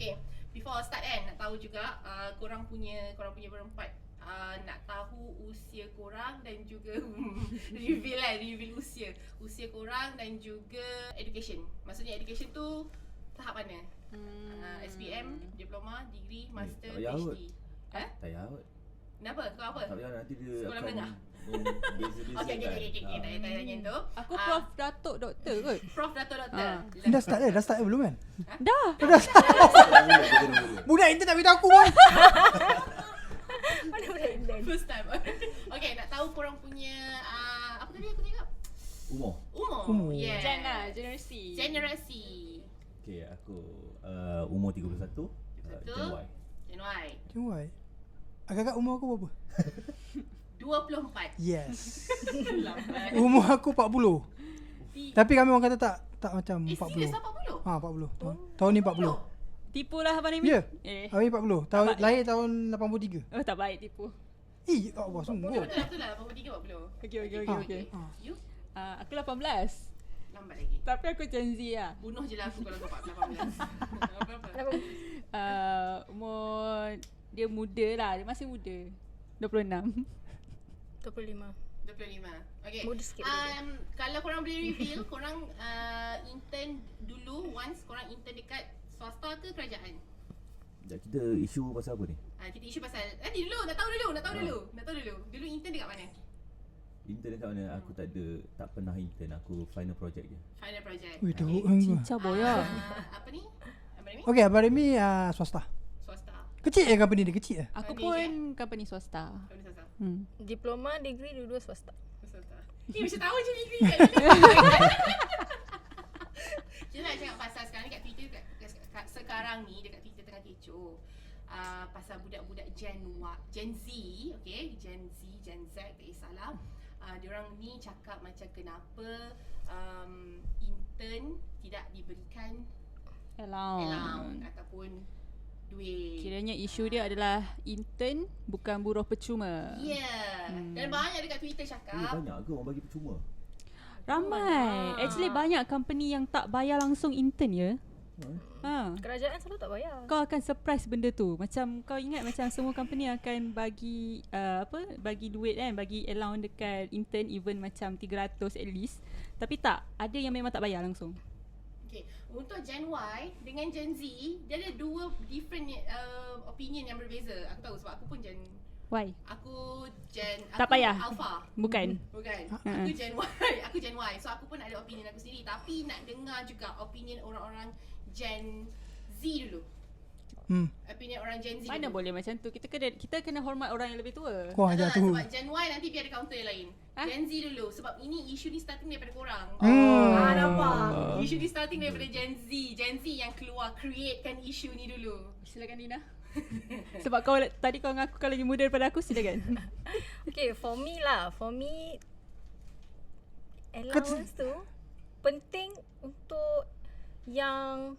Okay, before start kan nak tahu juga uh, korang punya korang punya berempat uh, nak tahu usia korang dan juga reveal lah, reveal usia. Usia korang dan juga education. Maksudnya education tu tahap mana? Hmm. Uh, SPM, diploma, degree, master, payah kot. PhD. Ha? Tak payah kot. Kenapa? Kau apa? Tak payah nanti dia Sekolah akan menengah? Beza-beza Okay, okay, okay, okay, okay. Tak payah tanya tu. Aku Ah. Prof Datuk Doktor kot. Prof Dato' Doktor. Ah. Dah start dah? Dah start dah belum kan? Dah. Budak intern tak beritahu aku pun. Mana boleh intern? First time. okay, nak tahu korang punya uh, apa tadi aku cakap? Umur. Umur. Umur. Yeah. Gen lah, generasi. Generasi. Okay, aku uh, umur 31. Uh, Betul. Gen Y. Gen Y. Cuma why? Agak-agak umur aku berapa? 24. Yes. Lambat. Umur aku 40. Di- Tapi kami orang kata tak tak macam Eh, 40. serius lah 40? Ha 40. Tahun, tahun ni 40. Tipu lah Abang Nami. Ya. Eh. Habis 40. Tahun Abang- lahir tahun 83. Oh tak baik tipu. Eh, ya Allah sungguh. Betul lah, betul lah. 43, 40. Okey okey Ah. okey okey. Ha. You? Ah, aku 18. Lambat lagi. Tapi aku Gen Z lah. Bunuh je lah aku kalau kau 18. Apa-apa. Kenapa? Uh, umur dia muda lah. Dia masih muda. 26. 25. 25. Okay. Muda sikit lagi. Um, kalau korang boleh reveal, korang uh, intern dulu once korang intern dekat swasta ke kerajaan? Sekejap, kita isu pasal apa ni? Uh, kita isu pasal Tadi dulu, nak tahu dulu, nak tahu Ah. dulu Nak tahu dulu Dulu intern dekat mana? Intern dekat mana? Aku tak ada, tak pernah intern. Aku final project je. Final project Wih, teruk kan kau. Cincang boya. uh, Apa ni? Apa ni? Okey, Abang Remy uh, swasta. Kecil je company dia, kecil je. Aku pun company swasta. Company swasta Hmm. Diploma, degree dua-dua swasta. Swasta Eh macam tahu je degree kat Kita nak cakap pasal sekarang ni kat Twitter kat, kat, kat, Sekarang ni dekat Twitter tengah kecoh uh, Pasal budak-budak Gen Y, Gen Z Okay Gen Z, Gen Z tak kisahlah uh, Diorang ni cakap macam kenapa um, Intern tidak diberikan Allowance. allowance Ataupun duit Kiranya isu dia adalah intern bukan buruh percuma. Ya yeah. Hmm. Dan banyak dekat Twitter Eh, cakap banyak ke orang bagi percuma? Ramai. Ah. Actually banyak company yang tak bayar langsung intern ya. Ha. Kerajaan selalu tak bayar. Kau akan surprise benda tu. Macam kau ingat macam semua company akan bagi uh, apa bagi duit kan, bagi allowance dekat intern even macam 300 at least. Tapi tak, ada yang memang tak bayar langsung. Okay, untuk Gen Y dengan Gen Z, dia ada dua different uh, opinion yang berbeza. Aku tahu sebab aku pun Gen Why? aku Gen Tak aku payah. Alpha. Bukan. Bukan. Ha-ha. Aku Gen Y. Aku Gen Y. So aku pun ada opinion aku sendiri tapi nak dengar juga opinion orang-orang Gen Z dulu. Hmm. Opinion orang Gen Z Mana dulu. boleh macam tu? Kita kena kita kena hormat orang yang lebih tua. Kau ajar tu. sebab Gen Y nanti biar ada counter yang lain. Ha? Gen Z dulu sebab ini isu ni starting daripada korang. Hmm. Ah nampak. Isu ni starting daripada Gen Z. Gen Z yang keluar createkan isu ni dulu. Silakan Dina. Sebab kau tadi kau ngaku kau lagi muda daripada aku silakan. Okay, for me lah. For me, allowance tu penting untuk yang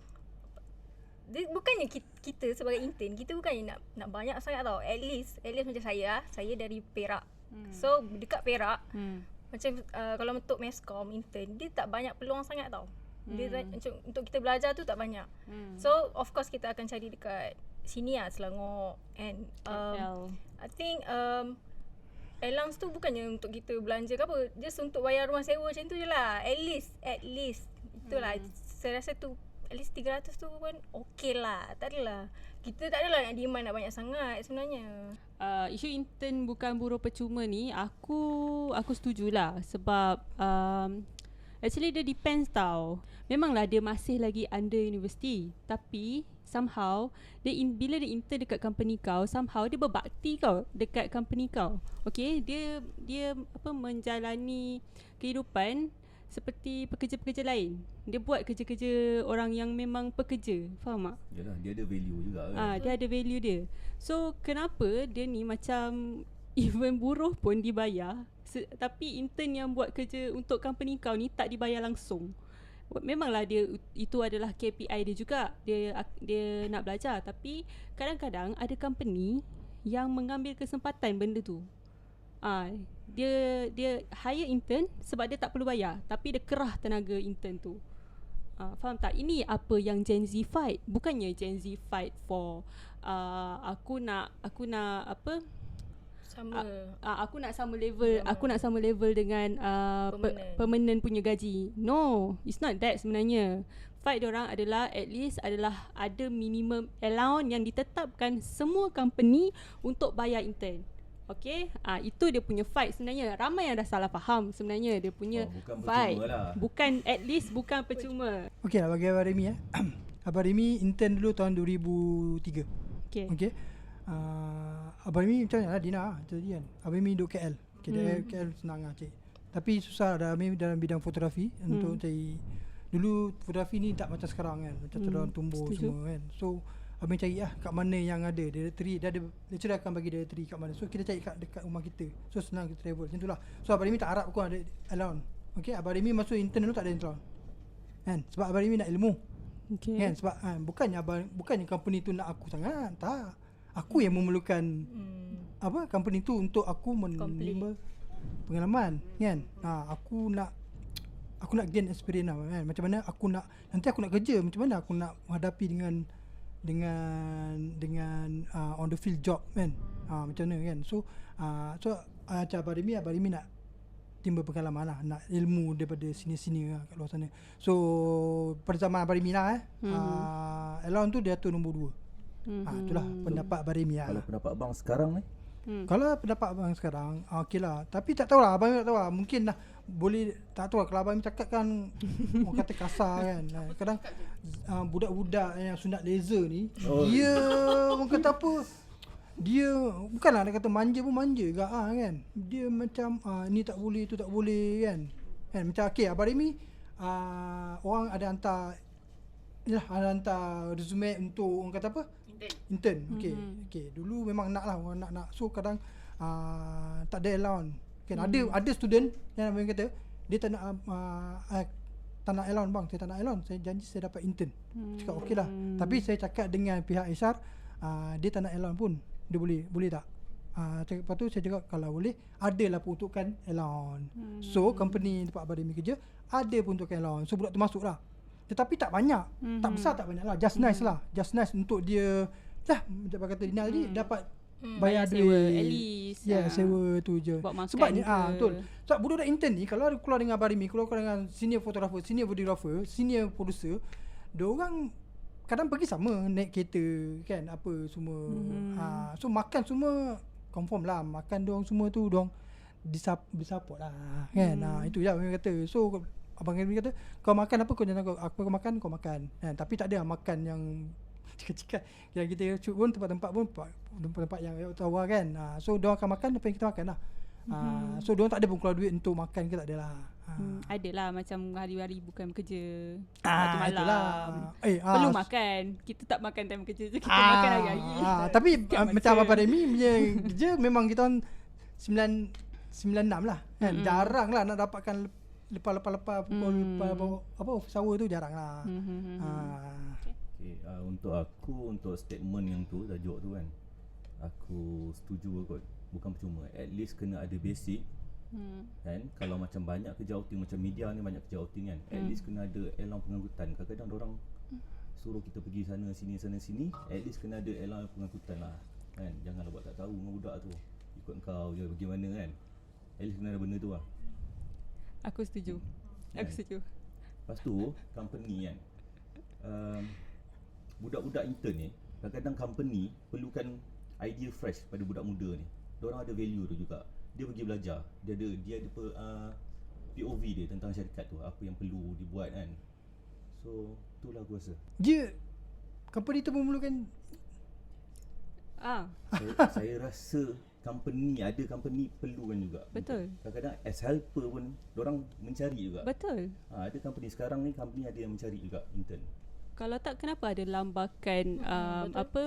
dia bukannya kita, kita sebagai intern kita bukannya nak nak banyak sangat tau at least at least macam saya lah saya dari Perak hmm. so dekat Perak Hmm. macam uh, kalau untuk meskom intern dia tak banyak peluang sangat tau dia Hmm. tak, macam untuk kita belajar tu tak banyak Hmm. so of course kita akan cari dekat sini lah Selangor and um, KL. I think um, allowance tu bukannya untuk kita belanja ke apa just untuk bayar rumah sewa macam tu je lah at least at least itulah hmm. saya rasa tu at least 300 tu pun okay lah tak adalah kita tak adalah nak demand nak banyak sangat sebenarnya uh, isu intern bukan buruh percuma ni aku aku setujulah sebab um, actually dia depends tau. Memanglah dia masih lagi under university tapi somehow dia in, bila dia intern dekat company kau somehow dia berbakti kau dekat company kau. Okay dia dia apa menjalani kehidupan seperti pekerja-pekerja lain. Dia buat kerja-kerja orang yang memang pekerja. Faham tak? Yalah, dia ada value juga kan. Ah, dia ada value dia. So kenapa dia ni macam even buruh pun dibayar se- tapi intern yang buat kerja untuk company kau ni tak dibayar langsung. Memanglah dia itu adalah KPI dia juga. Dia dia nak belajar tapi kadang-kadang ada company yang mengambil kesempatan benda tu. Ah, dia dia hire intern sebab dia tak perlu bayar tapi dia kerah tenaga intern tu. Uh, faham tak? Ini apa yang Gen Z fight. Bukannya Gen Z fight for uh, aku nak aku nak apa? Sama. Uh, aku nak sama level, Sama. aku nak sama level dengan uh, Permanent. permanent. permanent punya gaji. No, it's not that sebenarnya. Fight orang adalah at least adalah ada minimum allowance yang ditetapkan semua company untuk bayar intern. Okay, ah itu dia punya fight sebenarnya. Ramai yang dah salah faham sebenarnya dia punya Oh, bukan fight. percuma lah. Bukan at least bukan percuma. Okey lah bagi Abang Remy eh. Abang Remy intern dulu tahun 2003. Okay. Okey. Uh, Abang Remy macam mana lah Dina lah Jadi kan Abang Remy duduk KL okay, hmm. KL senang lah cik Tapi susah ada Abang Remy dalam bidang fotografi hmm. Untuk cari Dulu fotografi ni tak macam sekarang kan Macam Hmm, hmm. tumbuh setuju. semua kan So Abang cari lah kat mana yang ada Directory Dia ada Lecturer akan bagi directory kat mana So kita cari kat dekat rumah kita So senang kita travel Macam tu lah So Abang Remy tak harap pun ada allowance Okay Abang Remy masuk intern dulu tak ada allowance Kan Sebab Abang Remy nak ilmu Okay. Kan sebab ha, bukannya abang bukannya company tu nak aku sangat. Tak. Aku yang memerlukan Hmm. apa company tu untuk aku menerima pengalaman kan. Ha, aku nak aku nak gain experience lah kan. Macam mana aku nak nanti aku nak kerja macam mana aku nak menghadapi dengan dengan dengan uh, on the field job kan. Ha, macam mana kan. So uh, so uh, macam Abang Remy, Abang Remy nak timbul pengalaman lah Nak ilmu daripada sini-sini lah kat luar sana So pada zaman Abang Remy lah eh Mhm. hmm. uh, Elon tu dia atur nombor 2 Mhm. ha, Itulah pendapat Abang Remy lah Kalau pendapat abang sekarang ni Hmm. Kalau pendapat abang sekarang ah, Okey lah Tapi tak tahulah Abang tak tahu lah Mungkin lah Boleh Tak tahu lah Kalau abang cakap kan Orang kata kasar kan Kadang uh, Budak-budak yang sunat laser ni Oh. Dia Orang kata apa dia bukanlah dia kata manja pun manja juga ah kan. Dia macam ah ni tak boleh tu tak boleh kan. Kan macam okey abang Remy ah orang ada hantar yalah ada hantar resume untuk orang kata apa? Intern. intern okey Mhm. okey dulu memang nak lah orang nak nak so kadang uh, tak ada allowance kan ada ada student yang abang kata dia tak nak uh, uh, tak nak allowance bang saya tak nak allowance saya janji saya dapat intern. Cakap okey lah. Tapi saya cakap dengan pihak HR uh, dia tak nak allowance pun. Dia boleh boleh tak? Uh, cakap, lepas tu saya cakap kalau boleh adalah peruntukan allowance Hmm. So company tempat Abang Remy kerja Ada peruntukan allowance So budak tu masuk lah. Tetapi tak banyak. Mhm. Tak besar tak banyak lah Just nice lah. Just nice untuk dia. Lah macam kata Dina tadi Dapat Hmm. bayar duit sewa, at least. Ya yeah, Ah. sewa tu je Buat makan Sebabnya ke. ah betul Sebab budak-budak intern ni Kalau keluar dengan Abang Remy Keluar dengan senior photographer Senior videographer Senior producer Diorang Kadang pergi sama Naik kereta Kan apa semua Mhm. ah, So makan semua Confirm lah Makan diorang semua tu Diorang disap, Disupport lah Kan Hmm. ah, Itu je abang kata So Abang Remy kata Kau makan apa kau jangan kau Aku kau makan kau makan kan? Tapi tak ada lah makan yang Cakap-cakap Yang kita shoot pun Tempat-tempat pun pa- Tempat-tempat yang tahu lah kan ah, So diorang akan makan Apa yang kita makan lah Ah, so diorang tak ada pun keluar duit untuk makan ke tak ada lah. Ah. Hmm, adalah macam hari-hari bukan bekerja. Ah, Waktu malam. itulah. Eh, ah, Perlu makan. Kita tak makan time kerja je. Kita Ah, makan hari-hari. ah, tapi masa. macam Abang Remy punya kerja memang kita orang 9 96 lah kan. Mm-mm. Jarang lah nak dapatkan lep- lepas-lepas-lepas pukul Hmm. lepas, apa, apa hour tu jarang lah. Hmm, hmm, hmm, hmm. Ah. Okay, uh, untuk aku untuk statement yang tu tajuk tu kan aku setuju kot bukan percuma at least kena ada basic Hmm. kan kalau macam banyak kerja outing macam media ni banyak kerja outing kan at Hmm. least kena ada allowance pengangkutan kadang-kadang orang suruh kita pergi sana sini sana sini at least kena ada allowance pengangkutan lah kan janganlah buat tak tahu dengan budak tu ikut kau je bagaimana kan at least kena ada benda tu lah Aku setuju. Aku Kan? setuju. Lepas tu company kan um, Budak-budak intern ni Kadang-kadang company perlukan idea fresh pada budak muda ni. Diorang ada value tu juga. Dia pergi belajar. Dia ada dia ada pe, uh, POV dia tentang syarikat tu. Apa yang perlu dibuat kan. So itulah aku rasa. Dia company tu memerlukan Ah, saya, saya rasa company ada company perlukan juga. Betul. Kadang-kadang as helper pun Diorang mencari juga. Betul. ha, Ada company sekarang ni Company ada yang mencari juga intern Kalau tak kenapa ada lambakan um, betul. apa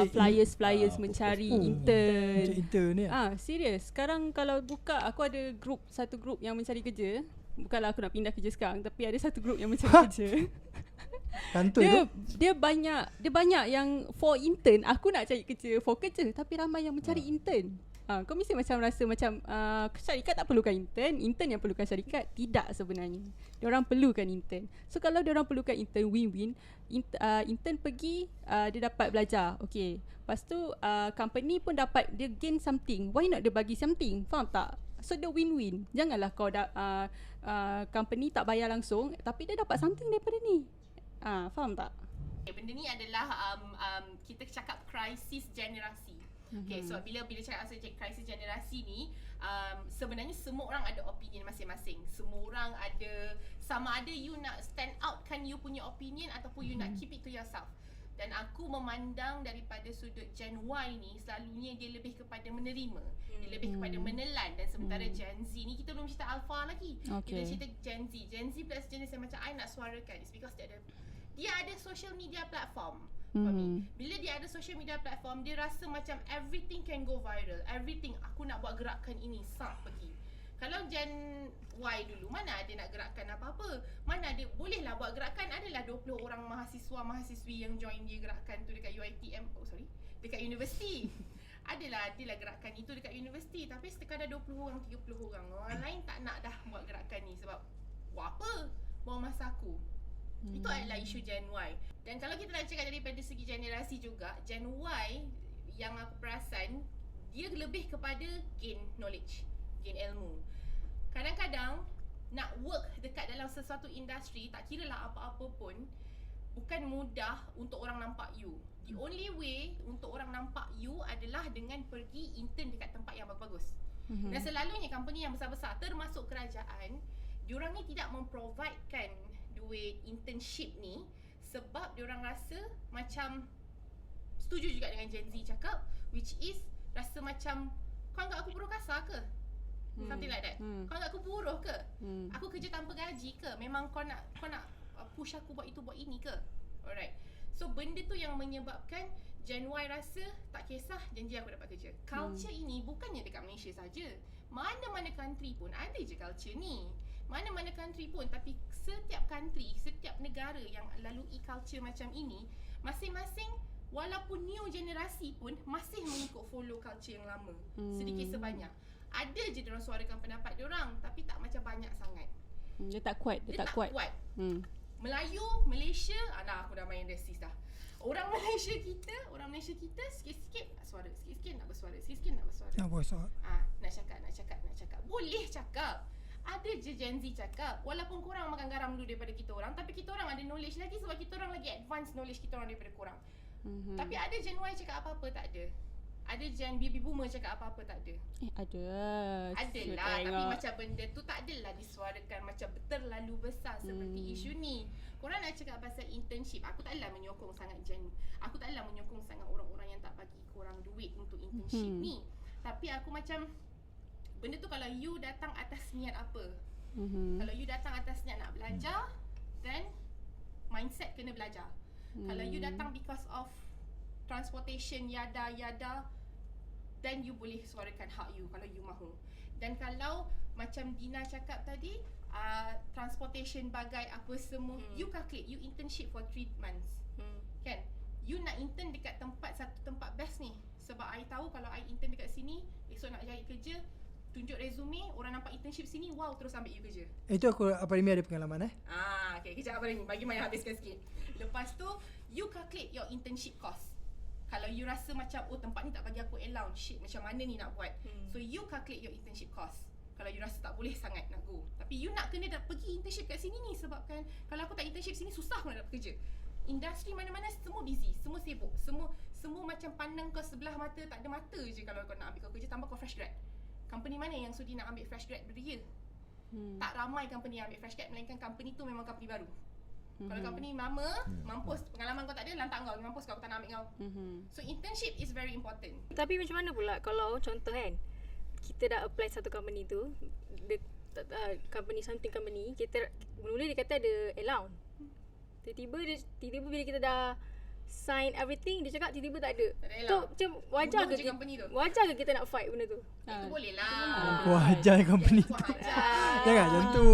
uh, flyers flyers Ah, mencari oh, intern. Intern ni. Ah, serius. Sekarang kalau buka aku ada group satu group yang mencari kerja. Bukanlah aku nak pindah kerja sekarang tapi ada satu group yang mencari kerja. Tu. dia dia banyak dia banyak yang for intern. Aku nak cari kerja for kerja tapi ramai yang mencari Ah. intern. Ah, kau mesti macam rasa macam uh, syarikat tak perlukan intern, intern yang perlukan syarikat. Tidak sebenarnya. Diorang perlukan intern. So kalau diorang perlukan intern win-win, int, uh, intern pergi uh, dia dapat belajar. Okay. Lepas tu uh, company pun dapat dia gain something. Why not dia bagi something? Faham tak? So dia win-win. Janganlah kau da, uh, uh, company tak bayar langsung tapi dia dapat something daripada ni. Uh, faham tak? Okay, benda ni adalah um, um, kita cakap krisis generasi. Okay, so bila bila cakap pasal krisis generasi ni, um, sebenarnya semua orang ada opinion masing-masing. Semua orang ada sama ada you nak stand out kan you punya opinion ataupun you nak keep it to yourself. Dan aku memandang daripada sudut Gen Y ni selalunya dia lebih kepada menerima. Dia lebih kepada menelan dan sementara Gen Z ni kita belum cerita alpha lagi. Kita Okay. cerita Gen Z. Gen Z plus jenis yang macam I nak suarakan is because dia ada dia ada social media platform. For me. Bila dia ada social media platform, dia rasa macam everything can go viral. Everything aku nak buat gerakan ini, sap pergi. Kalau Gen Y dulu, mana ada nak gerakan apa-apa? Mana ada, bolehlah buat gerakan. Adalah 20 orang mahasiswa-mahasiswi yang join dia gerakan tu dekat UiTM. Oh sorry. Dekat universiti. adalah, adalah gerakan itu dekat universiti. Tapi sekadar 20 orang, 30 orang. Orang lain tak nak dah buat gerakan ni sebab buat apa? Buang masa aku. Hmm. Itu adalah isu Gen Y. Dan kalau kita nak cakap daripada segi generasi juga, Gen Y yang aku perasan dia lebih kepada gain knowledge, gain ilmu. Kadang-kadang nak work dekat dalam sesuatu industri tak kira lah apa-apa pun bukan mudah untuk orang nampak you. The only way untuk orang nampak you adalah dengan pergi intern dekat tempat yang bagus-bagus. Mhm. Dan selalunya company yang besar-besar termasuk kerajaan, diorang ni tidak memprovidekan duit internship ni sebab diorang rasa macam setuju juga dengan Gen Z cakap which is rasa macam kau anggap aku buruh kasar ke? Hmm. Something like that. Hmm. Kau anggap aku buruh ke? Hmm. Aku kerja tanpa gaji ke? Memang kau nak kau nak uh, push aku buat itu buat ini ke? Alright. So benda tu yang menyebabkan Gen Y rasa tak kisah janji aku dapat kerja. Culture hmm. ini bukannya dekat Malaysia saja. Mana-mana country pun ada je culture ni. Mana-mana country pun tapi setiap country, setiap negara yang lalui culture macam ini, masing-masing walaupun new generasi pun masih mengikut follow culture yang lama. Hmm. Sedikit sebanyak. Ada je diorang suarakan pendapat diorang tapi tak macam banyak sangat. Hmm, Dia tak kuat, dia, Dia tak, kuat. kuat. Hmm. Melayu, Malaysia, ah, nah aku dah main rasis dah. Orang Malaysia kita, orang Malaysia kita sikit-sikit nak suara, sikit-sikit nak bersuara, sikit-sikit nak bersuara. Nak voice out. Ah, nak cakap, nak cakap, nak cakap. Boleh cakap. Ada je Gen Z cakap Walaupun korang makan garam dulu daripada kita orang Tapi kita orang ada knowledge lagi Sebab kita orang lagi advance knowledge kita orang daripada korang Mhm. Tapi ada Gen Y cakap apa-apa tak ada Ada Gen baby boomer cakap apa-apa tak ada Eh ada. Adalah Tapi macam benda tu tak adalah disuarakan Macam terlalu besar seperti Hmm. isu ni Korang nak cakap pasal internship Aku taklah menyokong sangat Gen Aku taklah menyokong sangat orang-orang yang tak bagi korang duit untuk internship Hmm. ni Tapi aku macam Benda tu kalau you datang atas niat apa Mhm. Kalau you datang atas niat nak belajar Then Mindset kena belajar Hmm. Kalau you datang because of Transportation yada yada Then you boleh suarakan hak you Kalau you mahu Dan kalau Macam Dina cakap tadi uh, Transportation bagai apa semua Hmm. You calculate You internship for 3 months Hmm. Kan You nak intern dekat tempat Satu tempat best ni Sebab I tahu Kalau I intern dekat sini Esok nak cari kerja Tunjuk resume Orang nampak internship sini Wow terus ambil you kerja Itu aku apa ada pengalaman eh. Ah, okay, kejap apa ni? Bagi Maya habiskan sikit. Lepas tu, you calculate your internship cost. Kalau you rasa macam, oh tempat ni tak bagi aku allowance, shit, macam mana ni nak buat? Hmm. So, you calculate your internship cost. Kalau you rasa tak boleh sangat nak go. Tapi you nak kena dah pergi internship kat sini ni sebabkan kalau aku tak internship sini, susah aku nak dapat kerja. Industri mana-mana semua busy, semua sibuk, semua semua macam pandang kau sebelah mata, tak ada mata je kalau kau nak ambil kau kerja tambah kau fresh grad. Company mana yang sudi nak ambil fresh grad beria? Hmm. Tak ramai company yang ambil fresh grad melainkan company tu memang company baru. Mhm. Kalau company lama, mampus pengalaman kau tak ada, lantak kau, mampus kau, aku tak nak ambil kau. Mhm. So internship is very important. Tapi macam mana pula kalau contoh kan kita dah apply satu company tu the, uh, company something company kita mula dia kata ada allowance. Tiba-tiba dia tiba-tiba bila kita dah sign everything dia cakap tiba-tiba tak ada. Tak Tu allowance. macam wajar Bunuh ke kita, tu. wajar ke kita nak fight benda tu? Itu boleh lah. Kau ajar company tu. Jangan macam tu.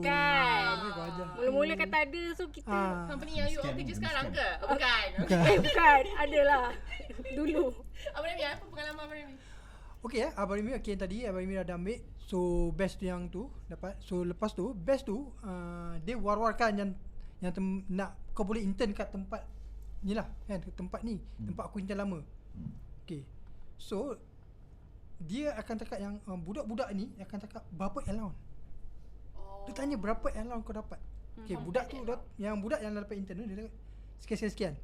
Kan. Mula-mula kata ada so kita Ah. Company yang you kerja sekarang ke? Oh, bukan. Bukan. eh bukan adalah dulu. Apa Remy? Apa pengalaman apa Remy? Okay eh Abang Rimi okay tadi Abang Rimi dah ambil So best tu yang tu Dapat So lepas tu Best tu uh, Dia war-warkan yang Yang tem, nak Kau boleh intern kat tempat Ni lah kan Tempat ni Hmm. Tempat aku intern lama Hmm. Okay So Dia akan cakap yang uh, Budak-budak ni Akan cakap Berapa allowance Oh. Dia tanya berapa allowance kau dapat Okay Hmm. budak tu dah, Yang budak yang dah dapat intern tu Dia cakap Sekian-sekian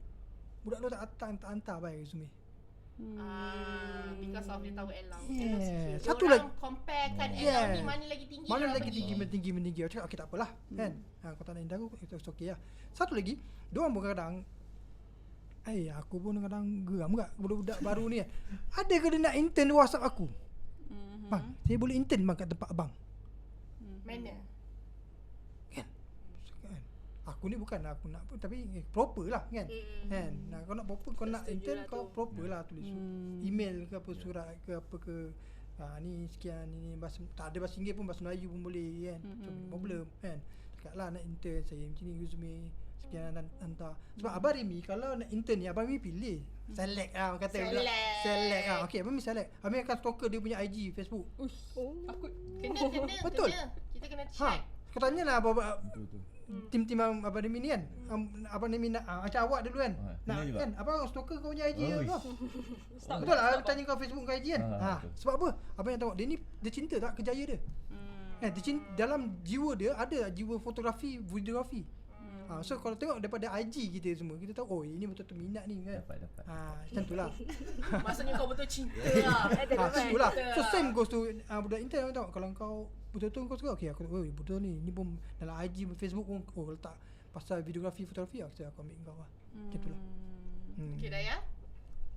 Budak tu tak hantar, tak hantar bayar resume Hmm. Ah, because of dia tahu allowance. Yeah. Dia Satu lagi- comparekan Yeah. allowance ni mana lagi tinggi. Mana lagi pergi. tinggi meninggi meninggi. Aku cakap okey tak apalah hmm. kan. Ha kau tak nak indah aku itu okey lah. Satu lagi, dia orang kadang Eh aku pun kadang geram juga budak-budak baru ni. kan. Ada ke dia nak intern di WhatsApp aku? Mhm. Bang, saya boleh intern bang kat tempat abang. Mana? Kan? Kan? Aku ni bukan aku nak pun tapi eh, proper lah kan. Mm. Kan? Nah, kau nak proper kau nak intern lah kau tu. proper lah tulis Hmm. email ke apa surat ke apa ke ha, ni sekian ni, ni bahasa tak ada bahasa Inggeris pun bahasa Melayu pun boleh kan so, Mm-mm. problem kan cakap lah nak intern saya macam ni resume sekian dan hantar sebab Abang Rimi kalau nak intern ni Abang Rimi pilih select lah orang kata pula. Select. select lah okay Abang Rimi select Abang akan stalker dia punya IG Facebook Ush. Oh. Aku Kena, kena, Betul. kena. Kita kena ha check. kau tanya lah Abang, Abang Betul betul. tim-tim Abang Abang Rimi ni kan um, Abang Rimi nak ah, macam awak dulu kan Ha, nak juga. kan Abang stalker kau punya IG Oh, kau stop. Betul lah tanya kau Facebook kau IG kan. Ah, Ha, betul. sebab apa? Abang yang tengok dia ni dia cinta tak kerjaya dia. Hmm. Kan dia cinta, dalam jiwa dia ada jiwa fotografi, videografi. Hmm. Ha, so kalau tengok daripada IG kita semua kita tahu oh ini betul-betul minat ni kan. Dapat dapat. Ha, macam tu lah. Maksudnya kau betul cinta lah. Ha, kan? macam tu lah. So lah. same goes to uh, budak intern tengok kalau kau betul-betul kau suka okey aku oh betul ni ni pun dalam IG Facebook pun oh letak pasal videografi fotografi aku aku ambil kau lah. Macam tu lah. Hmm. Okay Daya.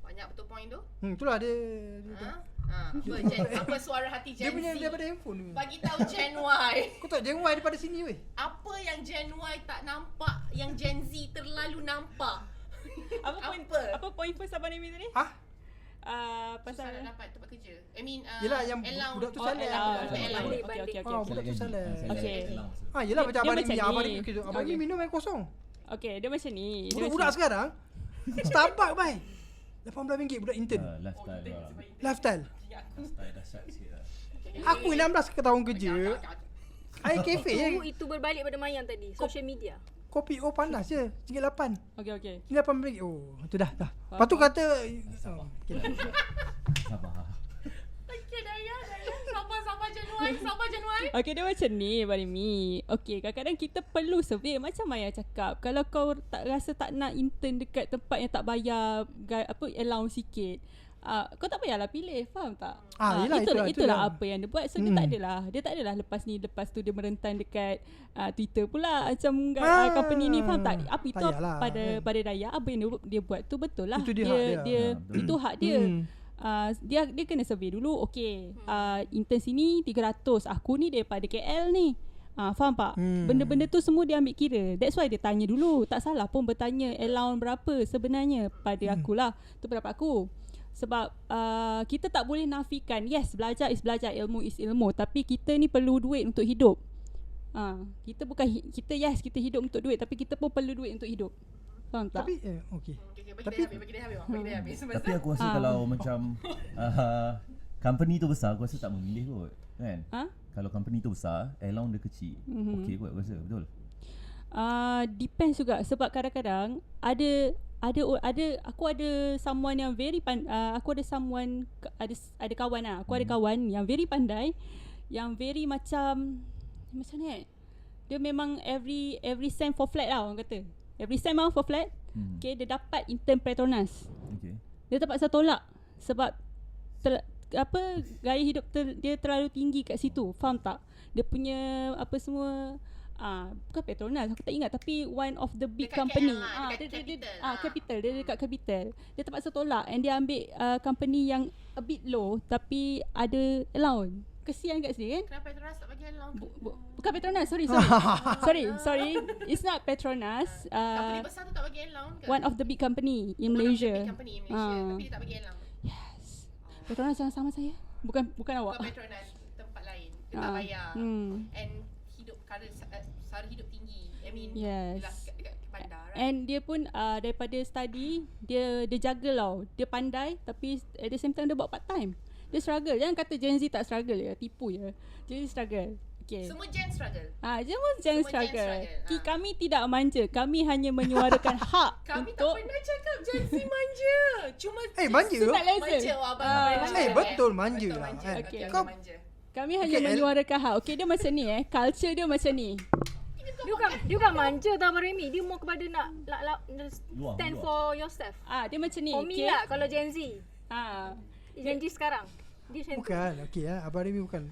Banyak betul point tu. Hmm, itulah dia, dia, Ha? dia, Ha. Apa, Gen, apa suara hati Gen dia punya Z? daripada handphone ni. Bagi tahu Gen Y. Kau tak jangan daripada sini weh. Apa yang Gen Y tak nampak yang Gen Z terlalu nampak? Apa point Apa? apa point first Abang Remy tadi? Ah, Ah Pasal pasal nak dapat tempat kerja. I mean uh, Yelah, yang allowance. budak tu Oh, salah. Allowance. Okay, Balik, okay, okay, Ah, okay. budak tu salah. Okay. Ha, yelah macam abang ni, macam abang ni. ni, kerja. abang ni Okay. minum air kosong. Okay, dia macam ni. Budak-budak sekarang, Starbucks bai. RM18 budak intern. Ah, lifestyle lah. Lifestyle. Lifestyle dahsyat sikit lah. Aku 16 ke tahun kerja. Air kafe je. Itu, itu berbalik pada Mayang tadi, social media. Kopi oh panas je. RM8. Okay, okay. Ni RM18. Oh, itu dah dah. Lepas tu kata oh, okay. Sabar. Okay Daya, Daya. Sabar, sabar Y. Sabar Y. Okay dia macam ni Abang Remy Okay kadang-kadang kita perlu survey Macam Maya cakap Kalau kau tak rasa tak nak intern dekat tempat yang tak bayar apa allowance sikit Uh, kau tak payahlah pilih Faham tak Ah, yelah, itulah, itulah, itulah, apa yang dia buat So dia Hmm. tak adalah Dia tak adalah lepas ni Lepas tu dia merentan dekat uh, Twitter pula Macam Ah, uh, company ni Faham tak Apa itu tak payahlah, pada kan. pada Daya Apa yang dia, dia buat tu betul lah Itu dia dia, hak dia. dia. Itu hak dia Hmm. uh, dia dia kena survey dulu okey uh, intern sini 300 aku ni daripada KL ni Ah, faham tak? Hmm. Benda-benda tu semua dia ambil kira. That's why dia tanya dulu. Tak salah pun bertanya allowance berapa sebenarnya pada Hmm. akulah. Tu pendapat aku. Sebab uh, kita tak boleh nafikan yes belajar is belajar ilmu is ilmu tapi kita ni perlu duit untuk hidup. Ah, kita bukan hi- kita yes kita hidup untuk duit tapi kita pun perlu duit untuk hidup. Faham tak? Tapi eh, okey. Okay, okay, Tapi- dia habis, bagi dia habis. Bagi dia habis. Tapi aku rasa Ah. kalau macam uh, company tu besar aku rasa tak memilih kot. Kan? Ha? Kalau company tu besar, allowance dia kecil. Mhm. Okey kot aku rasa, betul. Uh, depends juga sebab kadang-kadang ada ada ada aku ada someone yang very pan, uh, aku ada someone ada ada kawan lah. Aku ada Hmm. kawan yang very pandai yang very macam macam ni. eh. Dia memang every every cent for flat lah orang kata. Every cent memang for flat. Hmm. Okay, dia dapat intern Petronas. Okey. Dia terpaksa tolak sebab ter, apa gaya hidup ter, dia terlalu tinggi kat situ. Faham tak? Dia punya apa semua Ah, bukan Petronas aku tak ingat tapi one of the big Dekat company. KL lah, ah, dia, dia, ah, ah. capital dia dekat capital. Dia terpaksa tolak and dia ambil uh, company yang a bit low tapi ada allowance. Kesian kat sini kan? Kenapa Petronas tak bagi allowance? Bu, bu, bukan Petronas, sorry sorry. sorry, sorry. It's not Petronas. Company Uh, besar tu tak bagi allowance ke? one of the big company in One of the Malaysia. big company in Malaysia. Ah. Tapi dia tak bagi allowance. Yes. Petronas yang sama saya. Bukan bukan awak. Bukan Petronas, tempat lain. Dia tak Ah, bayar. Hmm. And kara uh, sara hidup tinggi. I mean, Yes. yelah, dekat, dekat bandar. Right? And dia pun uh, daripada study dia dia jaga tau. Dia pandai tapi at the same time dia buat part time. Dia struggle. Jangan kata Gen Z tak struggle ya. Tipu je. Gen Z struggle. Okay. Semua gen struggle. Ah, semua Gen Semua Gen struggle. struggle, Ki, ah. kami tidak manja. Kami hanya menyuarakan hak Kami untuk tak pernah cakap Gen Z manja. Cuma Eh, manja? Sunat laser. Manja. Oh, abang abang manja. Eh, betul manja Betul lah, manja. kan? Okay, Okay. okay, manja. Kami hanya Okay, El- menyuarakan hak. Okay, dia macam ni eh. Culture dia macam ni. Dia bukan dia bukan manja tau Abang Remy. Dia more kepada nak la, la, stand luar. for yourself. Ah, dia macam ni. For me okay? lah kalau Gen Z. Ah. Gen Z sekarang. Dia macam. Bukan. Okey ya. Abang Remy bukan.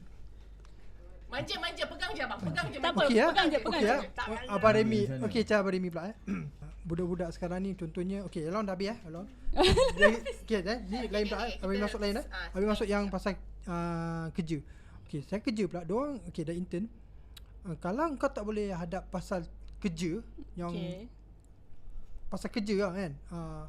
Manja, manja. Pegang je abang. Pegang je. Tak apa, Okey ya. pegang je, pegang Okey je. ya. Tak payah. Abang Remy. Okey, cara Abang Remy pula eh. Budak-budak sekarang ni contohnya okey, Elon dah habis eh, Elon. Okey, eh, ni lain pula eh. Abang masuk lain eh. Ah, Abang masuk yang pasal uh, kerja. Okey, saya kerja pula. Diorang okey dah intern. Uh, kalau kau tak boleh hadap pasal kerja yang Okay. pasal kerja lah kan. Uh,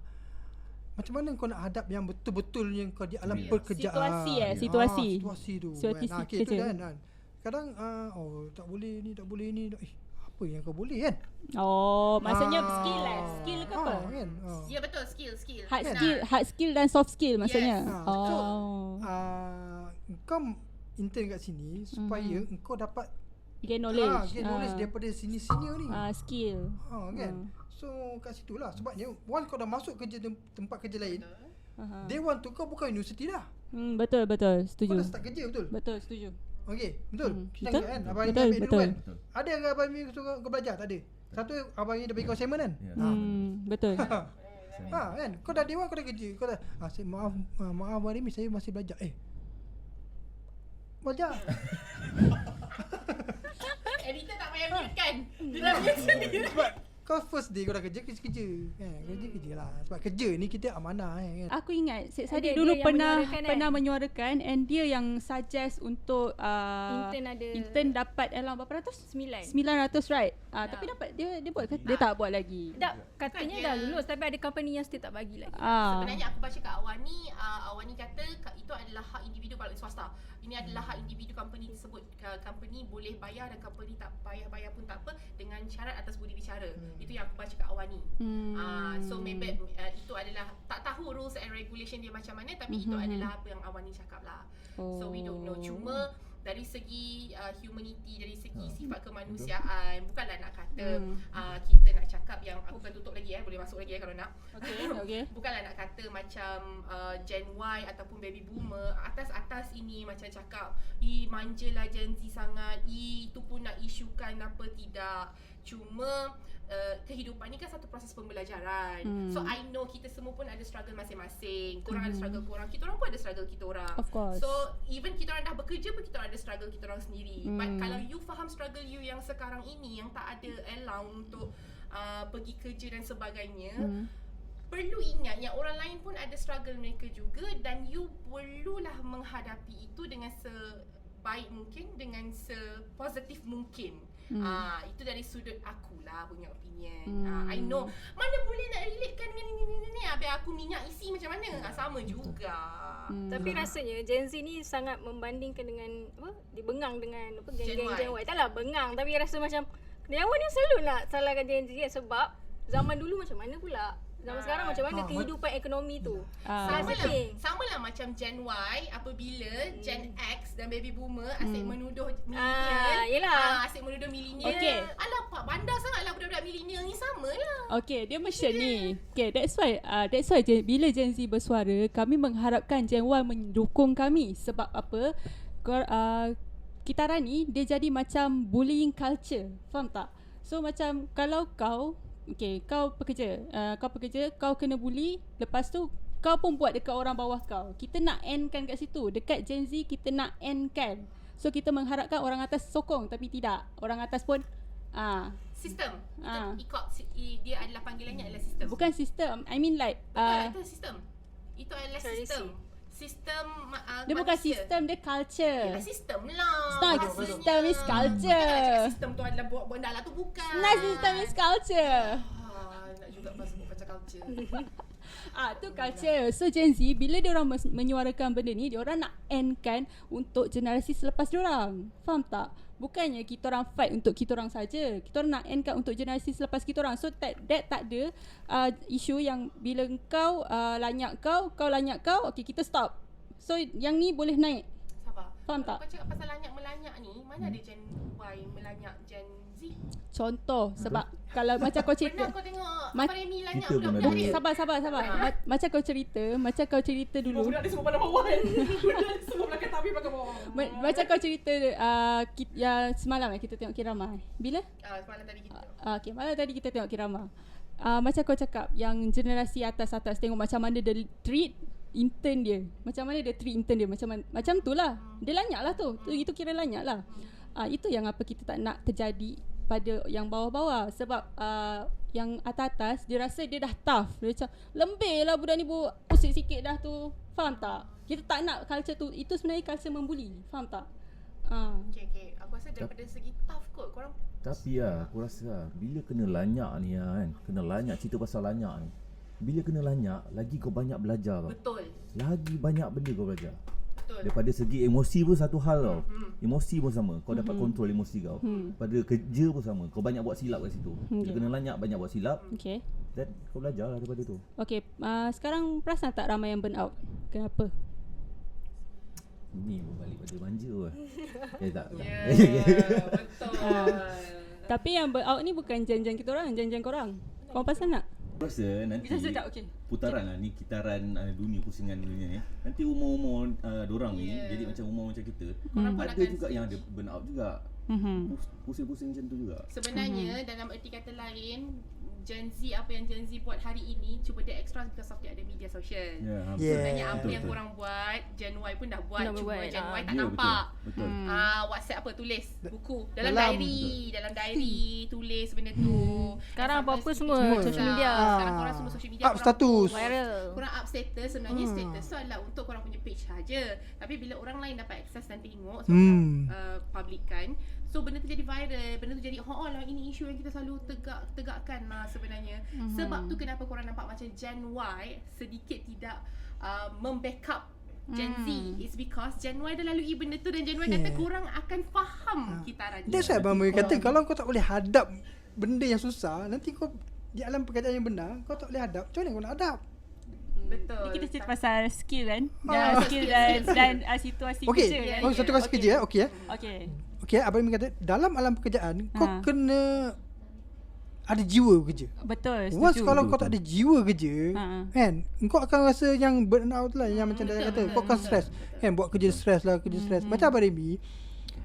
macam mana kau nak hadap yang betul-betul yang kau di alam Yes. pekerjaan. Situasi eh, Ah, situasi. situasi tu. Situasi kan. Ah, okay, tu kan. kan. Kadang uh, oh tak boleh ni, tak boleh ni. Eh, apa yang kau boleh kan? Oh, maksudnya Ah. skill lah. Skill ke apa? Ah, kan? Ah. Ya betul skill skill. Hard Benar. skill, hard skill dan soft skill maksudnya. Yes. Ah, so, Oh. Uh, kau intern kat sini supaya Mhm. kau dapat Gain knowledge. Ah, gain knowledge Ah. daripada sini-sini ni. Ah, skill. Ha kan. Hmm. So kat situ lah sebabnya once kau dah masuk kerja tem- tempat kerja lain, Aha. day one tu kau bukan universiti dah. Hmm, betul betul, Kau setuju. dah start kerja betul. Betul, setuju. Okey, betul. Hmm, Kita betul. kan abang ni Betul, ambil dulu betul. kan. Betul. Ada ke abang ni suruh kau belajar? Tak ada. Satu abang ni dah bagi kau assignment kan? Ya. Ha. Hmm, betul. ha kan. Kau dah one kau dah kerja. Kau dah ah, saya, maaf maaf abang Remy saya masih belajar. Eh. Belajar. Editor tak payah mute kan. Dia dah mute sendiri. Sebab kau first day kau dah kerja kerja-kerja. Kan? Kerja-kerja lah. Sebab kerja ni kita amanah kan. Aku ingat Syed dia dulu yang pernah menyuarakan kan? pernah menyuarakan and dia yang suggest untuk uh, Intern ada intern dapat allowance berapa ratus? sembilan. 900 right? Ah Ya. tapi dapat dia dia buat ke? dia tak buat lagi. Tak, katanya dah dia- lulus tapi ada company yang still tak bagi lagi. Ah. Sebenarnya aku baca kat Awani, uh, Awani kata ka- itu adalah hak individu kalau swasta. Ini adalah hak individu company tersebut. Company boleh bayar dan company tak payah bayar pun tak apa dengan syarat atas budi bicara. Hmm. Itu yang aku baca kat Awani. Hmm. Uh, so maybe uh, itu adalah tak tahu rules and regulation dia macam mana tapi itu Mhm. adalah apa yang Awani cakap lah. So we don't know. Oh. Cuma dari segi uh, humanity, dari segi Ah, sifat kemanusiaan, bukanlah nak kata Hmm. uh, kita nak cakap yang aku akan tutup lagi eh, boleh masuk lagi eh kalau nak. Okay, okay. Bukanlah nak kata macam uh, Gen Y ataupun baby boomer atas-atas ini macam cakap i manjalah Gen Z sangat i itu pun nak isukan apa tidak cuma uh, kehidupan ni kan satu proses pembelajaran Hmm. so I know kita semua pun ada struggle masing-masing korang ada Hmm. struggle korang kita orang pun ada struggle kita orang Of course. So even kita orang dah bekerja pun kita orang ada struggle kita orang sendiri. Hmm. But kalau you faham struggle you yang sekarang ini yang tak ada allow untuk uh, pergi kerja dan sebagainya. Hmm. perlu ingat yang orang lain pun ada struggle mereka juga dan you perlulah menghadapi itu dengan sebaik mungkin dengan sepositif mungkin. Hmm. Ah itu dari sudut aku lah punya opinion. Hmm. Ah I know mana boleh nak relatekan dengan ni ni ni ni habis aku minyak isi macam mana? Ah, sama juga. Hmm. Tapi rasanya Gen Z ni sangat membandingkan dengan apa? Dibengang dengan apa Gen geng-geng. Gen Y. Taklah bengang tapi rasa macam Dewan ni selalu nak salahkan Gen Z kan sebab zaman dulu macam mana pula? Zaman Ah. sekarang macam mana Ah, kehidupan ekonomi tu? Ah. Sama lah, sama lah macam Gen Y apabila Gen X dan Baby Boomer asyik Hmm. menuduh Ah, yelah. Ah, asyik menuduh millennial. Okey. Alah pak bandar sangatlah budak-budak millennial ni sama lah. Okay, dia macam ni. Okay, that's why uh, that's why Gen, bila Gen Z bersuara, kami mengharapkan Gen Y mendukung kami sebab apa? Kor, uh, kitaran ni dia jadi macam bullying culture. Faham tak? So macam kalau kau Okay, kau pekerja uh, Kau pekerja Kau kena bully Lepas tu Kau pun buat dekat orang bawah kau Kita nak endkan kat situ Dekat Gen Z Kita nak endkan So kita mengharapkan orang atas sokong Tapi tidak Orang atas pun ah Sistem. Itu Ah. ikut dia adalah panggilannya adalah sistem. Bukan sistem I mean like uh, itu sistem. Itu adalah Tradisi. sistem. Sistem uh, Dia bukan sistem Dia culture Ialah sistem lah. It's not bahasanya. system, it's culture. Bukan nak cakap sistem tu adalah buat benda lah tu bukan. Nah system is culture Ah, sebut culture. Ah tu culture. So Gen Z bila dia orang menyuarakan benda ni, dia orang nak endkan untuk generasi selepas dia orang. Faham tak? Bukannya kita orang fight untuk kita orang saja. Kita orang nak endkan untuk generasi selepas kita orang. So that, that tak ada uh, isu yang bila kau uh, lanyak kau, kau lanyak kau, okay kita stop. So yang ni boleh naik. Sabar. Faham Kalau tak? Kau cakap pasal lanyak-melanyak ni, mana ada Gen Y melanyak Gen? Contoh sebab kalau macam kau cerita Pernah kau tengok Ma- apa Remy lanyak Kita pun ada. dia? Sabar sabar sabar. Ma- macam kau cerita, macam kau cerita dulu. Budak dia semua pandang bawah kan. Budak semua belakang tapi belakang bawah. Ma- macam kau cerita uh, kita, ya semalam eh kita tengok Kirama. eh. Bila? Ah, semalam tadi kita. Uh, okay, malam tadi kita tengok Kirama. Uh, macam kau cakap yang generasi atas-atas tengok macam mana dia treat intern dia. Macam mana dia treat intern dia. Macam man- macam tu lah. Dia lanyak lah tu. tu itu kira lanyak lah. Uh, itu yang apa kita tak nak terjadi pada yang bawah-bawah sebab uh, yang atas-atas dia rasa dia dah tough. Dia macam lembih lah budak ni bu pusing sikit dah tu. Faham tak? Kita tak nak culture tu. Itu sebenarnya culture membuli. Faham tak? Uh. Okay, okay. Aku rasa daripada segi tough kot. Korang Tapi lah aku rasa lah, bila kena lanyak ni lah kan Kena lanyak cerita pasal lanyak ni Bila kena lanyak lagi kau banyak belajar tau betul. Lagi banyak benda kau belajar Betul. Daripada segi emosi pun satu hal tau Hmm. Emosi pun sama Kau dapat kontrol emosi kau Hmm. Pada kerja pun sama Kau banyak buat silap kat situ Okay. kena lanyak banyak buat silap Okay. Dan kau belajar lah daripada tu Okay, uh, sekarang perasan tak ramai yang burn out? Kenapa? Ni balik pada manja lah Eh tak. Ya, betul. Tapi yang burn out ni bukan jan-jan kita orang, jan-jan korang. Kau pasal nak? Rasa nanti Bisa sedap, okey. Putaran lah ni kitaran uh, dunia pusingan dunia ni Nanti umur-umur uh, dorang ni Yeah. Jadi macam umur macam kita pun Ada juga yang ada burn out juga Mhm. Pus- Pusing-pusing macam tu juga Sebenarnya dalam erti kata lain Gen Z apa yang Gen Z buat hari ini cuba dia extra because of dia ada media sosial. Ya, ha, Yeah. Sebenarnya apa Betul, yang betul. korang buat Gen Y pun dah buat Dah cuma buat, Gen ah. Y tak Ya, nampak. Betul, betul. Hmm. Ah, WhatsApp apa tulis buku dalam, Dalam. diary, dalam diary tulis benda tu. Sekarang And apa-apa semua picture social media. Sekarang korang semua social media. Up korang status. Viral. Korang up status sebenarnya Hmm. status tu adalah untuk korang punya page saja. Tapi bila orang lain dapat akses dan tengok Hmm. sebab uh, publikkan So benda tu jadi viral, benda tu jadi oh, oh lah ini isu yang kita selalu tegak tegakkan lah sebenarnya. Mm-hmm. Sebab tu kenapa korang nampak macam Gen Y sedikit tidak uh, membackup Gen Z Hmm. It's because Gen Y dah lalui benda tu dan Gen Y kata Yeah. korang akan faham kitaran dia. That's why Abang Boy kata kalau kau tak boleh hadap benda yang susah, nanti kau di alam pekerjaan yang benar, kau tak boleh hadap. Macam mana kau nak hadap? Betul. Ni kita cerita pasal skill kan? Ah. Dan skill Skill, dan, dan uh, situasi Okey, kerja kan? oh, satu kasi Okey. kerja eh. Okey eh. Okey. Okey, Abang Boy kata dalam alam pekerjaan kau Ha. kena ada jiwa bekerja. Betul, Once kalau Betul, kau tak ada jiwa kerja, Ha. kan, kau akan rasa yang burn out lah yang macam dia kata. Kau akan stres. Kan buat kerja stres lah, kerja stres. Macam Abang Remy,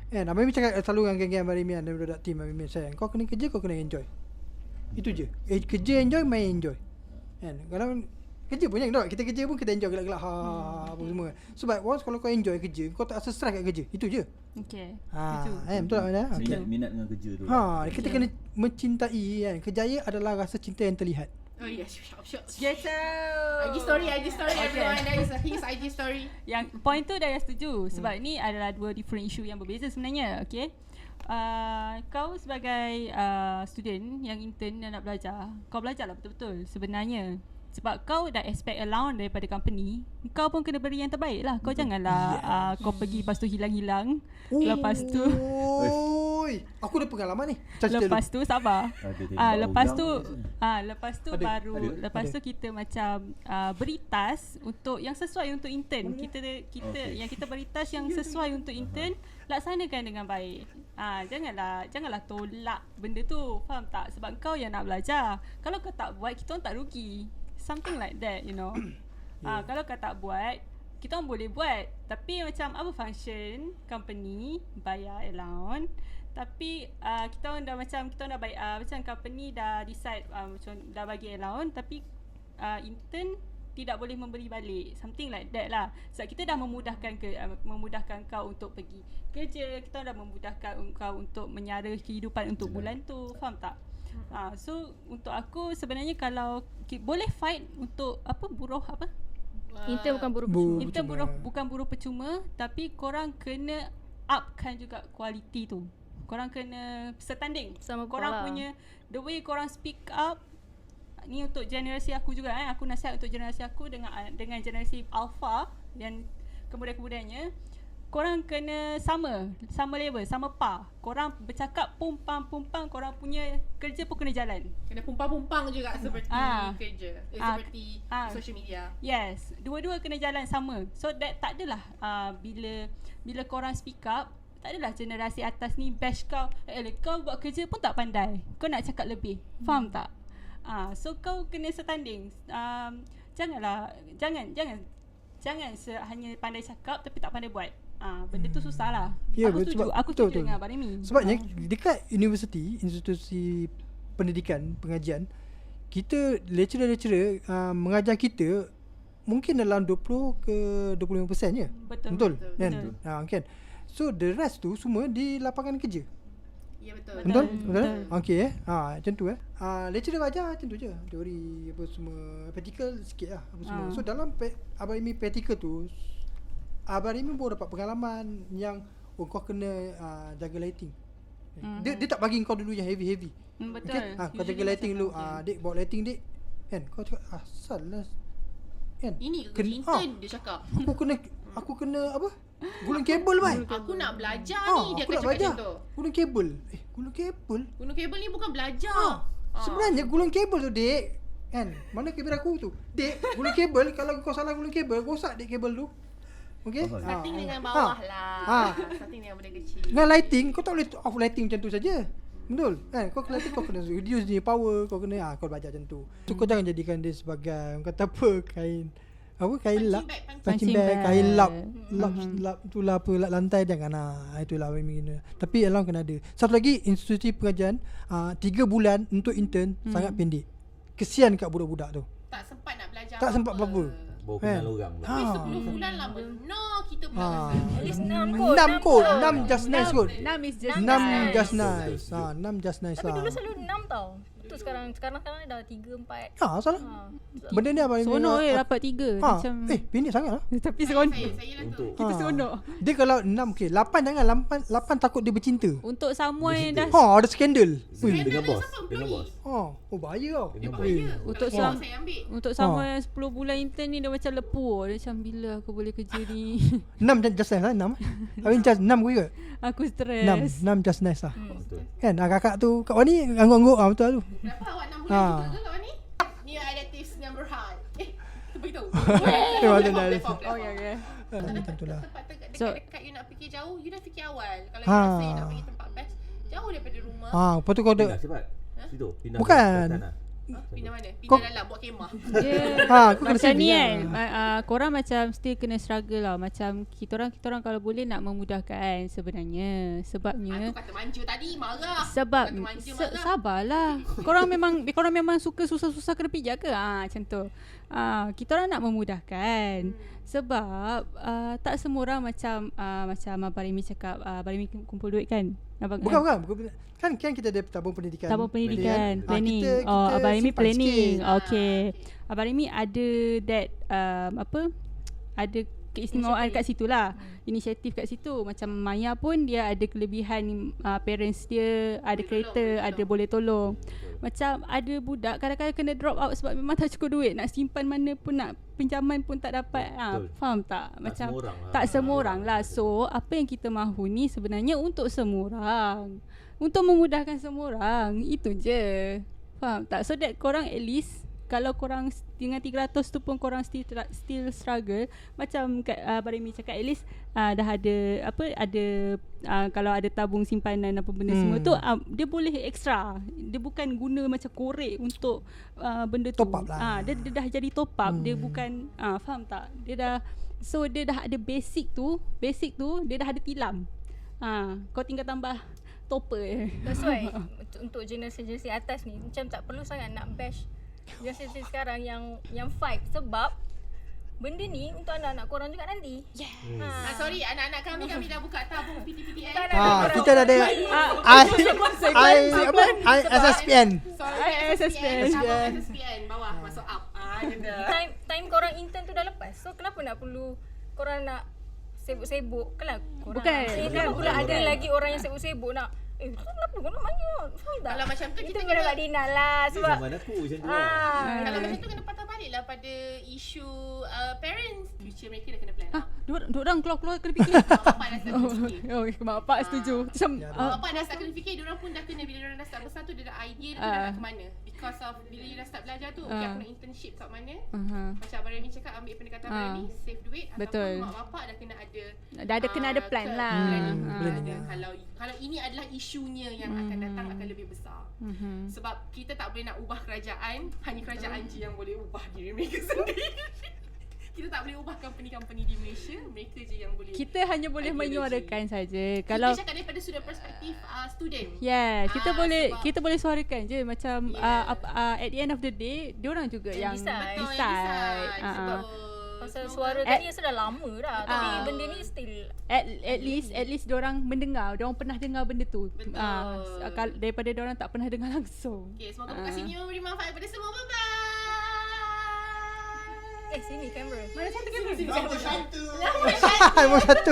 kan, Abang Remy cakap selalu dengan geng-geng Abang Remy kan, dan budak team Abang Remy saya, kau kena kerja, kau kena enjoy. Itu je. Eh, kerja enjoy, main enjoy. Kan, kalau kerja pun jangan kita kerja pun kita enjoy gelak-gelak ha apa semua. Sebab once kalau kau enjoy kerja, kau tak rasa stres kat kerja. Itu je. Okey. Ha, Setuju. kan, betul tak Mana? Minat, Okay. minat dengan kerja tu Ha, kita kena mencintai kan. Kejayaan adalah rasa cinta yang terlihat. Oh yes, sure. Get out. IG story, IG story Okay. everyone. That is his IG story. Yang point tu dah yang setuju sebab ni adalah dua different issue yang berbeza sebenarnya. Okay. Uh, kau sebagai uh, student yang intern yang nak belajar, kau belajarlah betul-betul sebenarnya. Sebab kau dah expect allowance daripada company, kau pun kena beri yang terbaik lah. Kau janganlah uh, kau pergi lepas tu hilang-hilang. Lepas tu Oi, aku ada pengalaman ni. Cerita Lepas tu sabar. Ah lepas orang tu ah lepas tu Ada, baru ada, lepas ada. tu kita macam uh, beri task untuk yang sesuai untuk intern. Kita kita Okey. yang kita beri task yang sesuai untuk intern laksanakan dengan baik. Ah janganlah janganlah tolak benda tu. Faham tak? Sebab kau yang nak belajar. Kalau kau tak buat kita orang tak rugi. Something like that, you know. Ah kalau kau tak buat kita orang boleh buat. Tapi macam apa function company bayar allowance? Tapi uh, kita orang dah macam kita orang dah baik uh, macam company dah decide uh, macam dah bagi allowance tapi uh, intern tidak boleh memberi balik. Something like that lah. Sebab kita dah memudahkan ke uh, memudahkan kau untuk pergi kerja kita dah memudahkan kau untuk menyara kehidupan untuk bulan tu. Faham tak uh, so untuk aku sebenarnya kalau ki- boleh fight untuk apa buruh apa Intern bukan buruh Bu- percuma. kita buruh bukan buruh percuma tapi korang kena upkan juga kualiti tu. Korang kena setanding. Sama korang pola. punya the way korang speak up ni untuk generasi aku juga eh. Aku nasihat untuk generasi aku dengan dengan generasi alpha dan kemudian-kemudiannya korang kena sama, sama level, sama par. Korang bercakap pum pam pum pam, korang punya kerja pun kena jalan. Kena pumpang-pumpang juga seperti Ah. kerja. Eh, Ah. seperti Ah. social media. Yes, dua-dua kena jalan sama. So that tak adalah uh, bila bila korang speak up, tak adalah generasi atas ni bash kau. Eh kau buat kerja pun tak pandai. Kau nak cakap lebih. Faham tak? Ah, uh, so kau kena setanding. Um, janganlah jangan jangan jangan se- hanya pandai cakap tapi tak pandai buat. Ah, benda tu susah lah. Ya, aku setuju. sebab- Aku setuju betul. dengan Abang Remy. Sebabnya Ah. dekat universiti, institusi pendidikan, pengajian, kita lecturer-lecturer uh, mengajar kita mungkin dalam 20 ke 25% je. Betul. Betul, betul, kan? betul. Ha, kan? So the rest tu semua di lapangan kerja. Ya betul. Betul? Betul? Betul. Betul? Okey eh. Ha, macam tu eh. Ha, lecturer ajar macam tu je. Teori apa semua practical sikit lah apa semua. Ah. So dalam pe, Abang Imi practical tu Abang Imi pun dapat pengalaman yang oh kau kena uh, jaga lighting. Mhm. Dia dia tak bagi kau dulu yang heavy-heavy. Hmm, betul. Okay? Ha, kau jaga lighting dulu. Ah, dik bawa lighting dik. Kan? Kau cakap asal lah. Kan? Ini Ken- intern dia cakap. Aku kena aku kena apa? Gulung kabel bai. Aku nak belajar Ha, ni dia aku cakap belajar. macam tu. Gulung kabel. Eh, gulung kabel. Gunung kabel ni bukan belajar. Ha. Ah. Sebenarnya gulung kabel tu dik Kan Mana kabel aku tu Dik Gulung kabel Kalau kau salah gulung kabel Rosak dik kabel tu Okay Faham. Starting Ah, dengan ah. bawah Ah. lah. Ah. Starting dengan benda kecil. Dengan lighting Kau tak boleh off lighting macam tu saja Betul kan Kau kena lighting Kau kena reduce dia power Kau kena ah, Kau belajar macam tu So kau jangan jadikan dia sebagai kata apa Kain Apa kain lap Punching bag. Kain lap Lap lap tu lah apa Lap lantai Jangan lah Itulah apa yang kena Tapi alam kena ada Satu lagi Institusi pengajian ah, Tiga bulan Untuk intern Hmm. Sangat pendek Kesian kat budak-budak tu Tak sempat nak belajar Tak sempat apa-apa. Baru Kan? kenal orang pula. Ha. Tapi 10 bulan lah benar kita pula Ha. rasa. At least 6 kot. Enam kot kot. Enam just nice kot Enam is just Enam nice. just Betul, nice betul, ha, Enam just nice Tapi lah dulu selalu 6 tau. Tu sekarang. Sekarang sekarang dah 3 4. Ha salah. Ha. Benda ni apa Seronok eh dapat tiga. Ha, Macam Eh pendek sangat lah Tapi seronok. Saya, saya lah tu. Untuk Kita Ha. seronok. Dia kalau enam okay Lapan jangan. Lapan, lapan takut dia bercinta. Untuk someone yang dah Ha ada skandal Ui. dengan bos. Dengan bos. Ha. Oh bahaya. Tau Dia bahaya. Untuk ambil. Untuk someone yang 10 bulan intern ni Dia macam lepu Dia macam bila aku boleh kerja ni? Enam just just nice lah Enam Habis just enam juga. Aku Enam stres Enam just nice lah. Betul. Kan ah, kakak tu Kak Wani Angguk-angguk. Ah, Betul tu Berapa awak 6 bulan Ha. juga ke kat ni? New Additives number high. Eh, tu. Eh, dah ada. Oh ya ya Ah, Macam tu lah Tempat dekat, So- dekat you nak fikir jauh, you dah fikir awal. Kalau Ha. you rasa you nak pergi tempat best, jauh daripada rumah. Ha Lepas tu kau Pindah ada cepat. Situ. Pindah Bukan. ke sana. Ha? Pindah mana? Pindah Kau- dalam buat kemah. Yeah. Ha, kau kena macam ni lah. kan uh, uh, Korang macam still kena struggle lah Macam kita orang kita orang kalau boleh nak memudahkan sebenarnya Sebabnya Aku kata manja tadi, marah. sebab Kata manja, se- marah. sabarlah. Korang memang korang memang suka susah-susah kena pijak ke? Ah macam tu. Ah kita orang nak memudahkan. Sebab uh, tak semua orang macam uh, macam Abang Rimi cakap uh, Abang Rimi kumpul duit kan? Abang Bukan bukan, bukan kan kan kita ada tabung pendidikan. Tabung pendidikan, Ah, planning. kita- oh, kita Abang simpan planning. sikit. Okay. Abang Rimi ada that um, apa? Ada keistimewaan Inisiatif. kat situ lah. Inisiatif kat situ. Macam Maya pun dia ada kelebihan uh, parents dia, ada Boleh kereta, tolong, boleh ada boleh tolong. Macam ada budak kadang-kadang kena drop out sebab memang tak cukup duit. Nak simpan mana pun nak pinjaman pun tak dapat. Ha, faham tak? Tak Macam semua orang lah. tak semua orang lah. So, apa yang kita mahu ni sebenarnya untuk semua orang. Untuk memudahkan semua orang. Itu je. Faham tak? So that korang at least kalau korang dengan 300 tu pun korang still tra- still struggle macam kat uh, Barimi cakap at least uh, dah ada apa ada uh, kalau ada tabung simpanan apa benda hmm. semua tu uh, dia boleh extra dia bukan guna macam korek untuk uh, benda tu Top up lah. Ah, dia, dia dah jadi top up dia Hmm. bukan ah faham tak dia dah so dia dah ada basic tu basic tu dia dah ada tilam ah kau tinggal tambah topper je That's why untuk- untuk generasi-generasi atas ni macam tak perlu sangat nak bash generasi sekarang yang yang fight sebab benda ni untuk anak-anak korang juga nanti. Yeah. Ha. Ah, sorry, anak-anak kami kami dah buka tabung PTPTN. Ha, anak kita dah ada Ah, I I apa I SSPN. Sorry, SSPN. Tabung SSPN bawah masuk up. Ah, time time korang intern tu dah lepas. So kenapa nak perlu korang nak sibuk-sibuk? Kalau korang Bukan, kenapa pula ada lagi orang yang sibuk-sibuk nak Eh kenapa kau nak banyak Faham tak Kalau macam tu Itu kita kena- Kak Dina lah Sebab zaman aku macam tu lah. ah, Kalau macam tu kena patah balik lah pada isu uh, parents. Future mereka dah kena plan. Ah, dua orang keluar-keluar kena fikir. Mak bapak dah start kena fikir. oh, mak bapak setuju. Macam Ya, ah, Mak bapak dah start kena fikir, diorang pun dah kena bila diorang dah start besar tu dia dah idea dia Ah. nak ke mana. Because of bila you dah start belajar tu, okay Ah. aku nak internship kat mana. uh-huh. Macam Abang Remy cakap ambil pendekatan Ah. Abang Remy, save duit Betul. ataupun mak bapak dah kena ada Dah ada kena ada ah, plan ke- lah. planning. Hmm, Ah, planning, ada. Kalau kalau ini adalah isunya yang akan datang akan lebih besar. Mhm. Sebab kita tak boleh nak ubah kerajaan, hanya kerajaan je yang boleh ubah diri mereka sendiri. Kita tak boleh ubah company-company di Malaysia, mereka je yang boleh. Kita hanya boleh Ideologi. menyuarakan saja. kita Kalau cakap daripada sudut perspektif uh, student. Yeah, kita Ah, boleh sebab- kita boleh suarakan je macam Yeah. uh, uh, at the end of the day, diorang juga yang, Yang decide. Betul, yang decide. decide. Ah, Sebab. Pasal suara At- tadi sudah lama dah Tapi Ah. benda ni still At, at least at least diorang mendengar, diorang pernah dengar benda tu. Betul. Ah, kal- daripada diorang tak pernah dengar langsung. Okay, semoga podcast ini memberi manfaat kepada semua. Bye-bye. Eh sini kamera Mana satu kamera? Lama satu. Nombor satu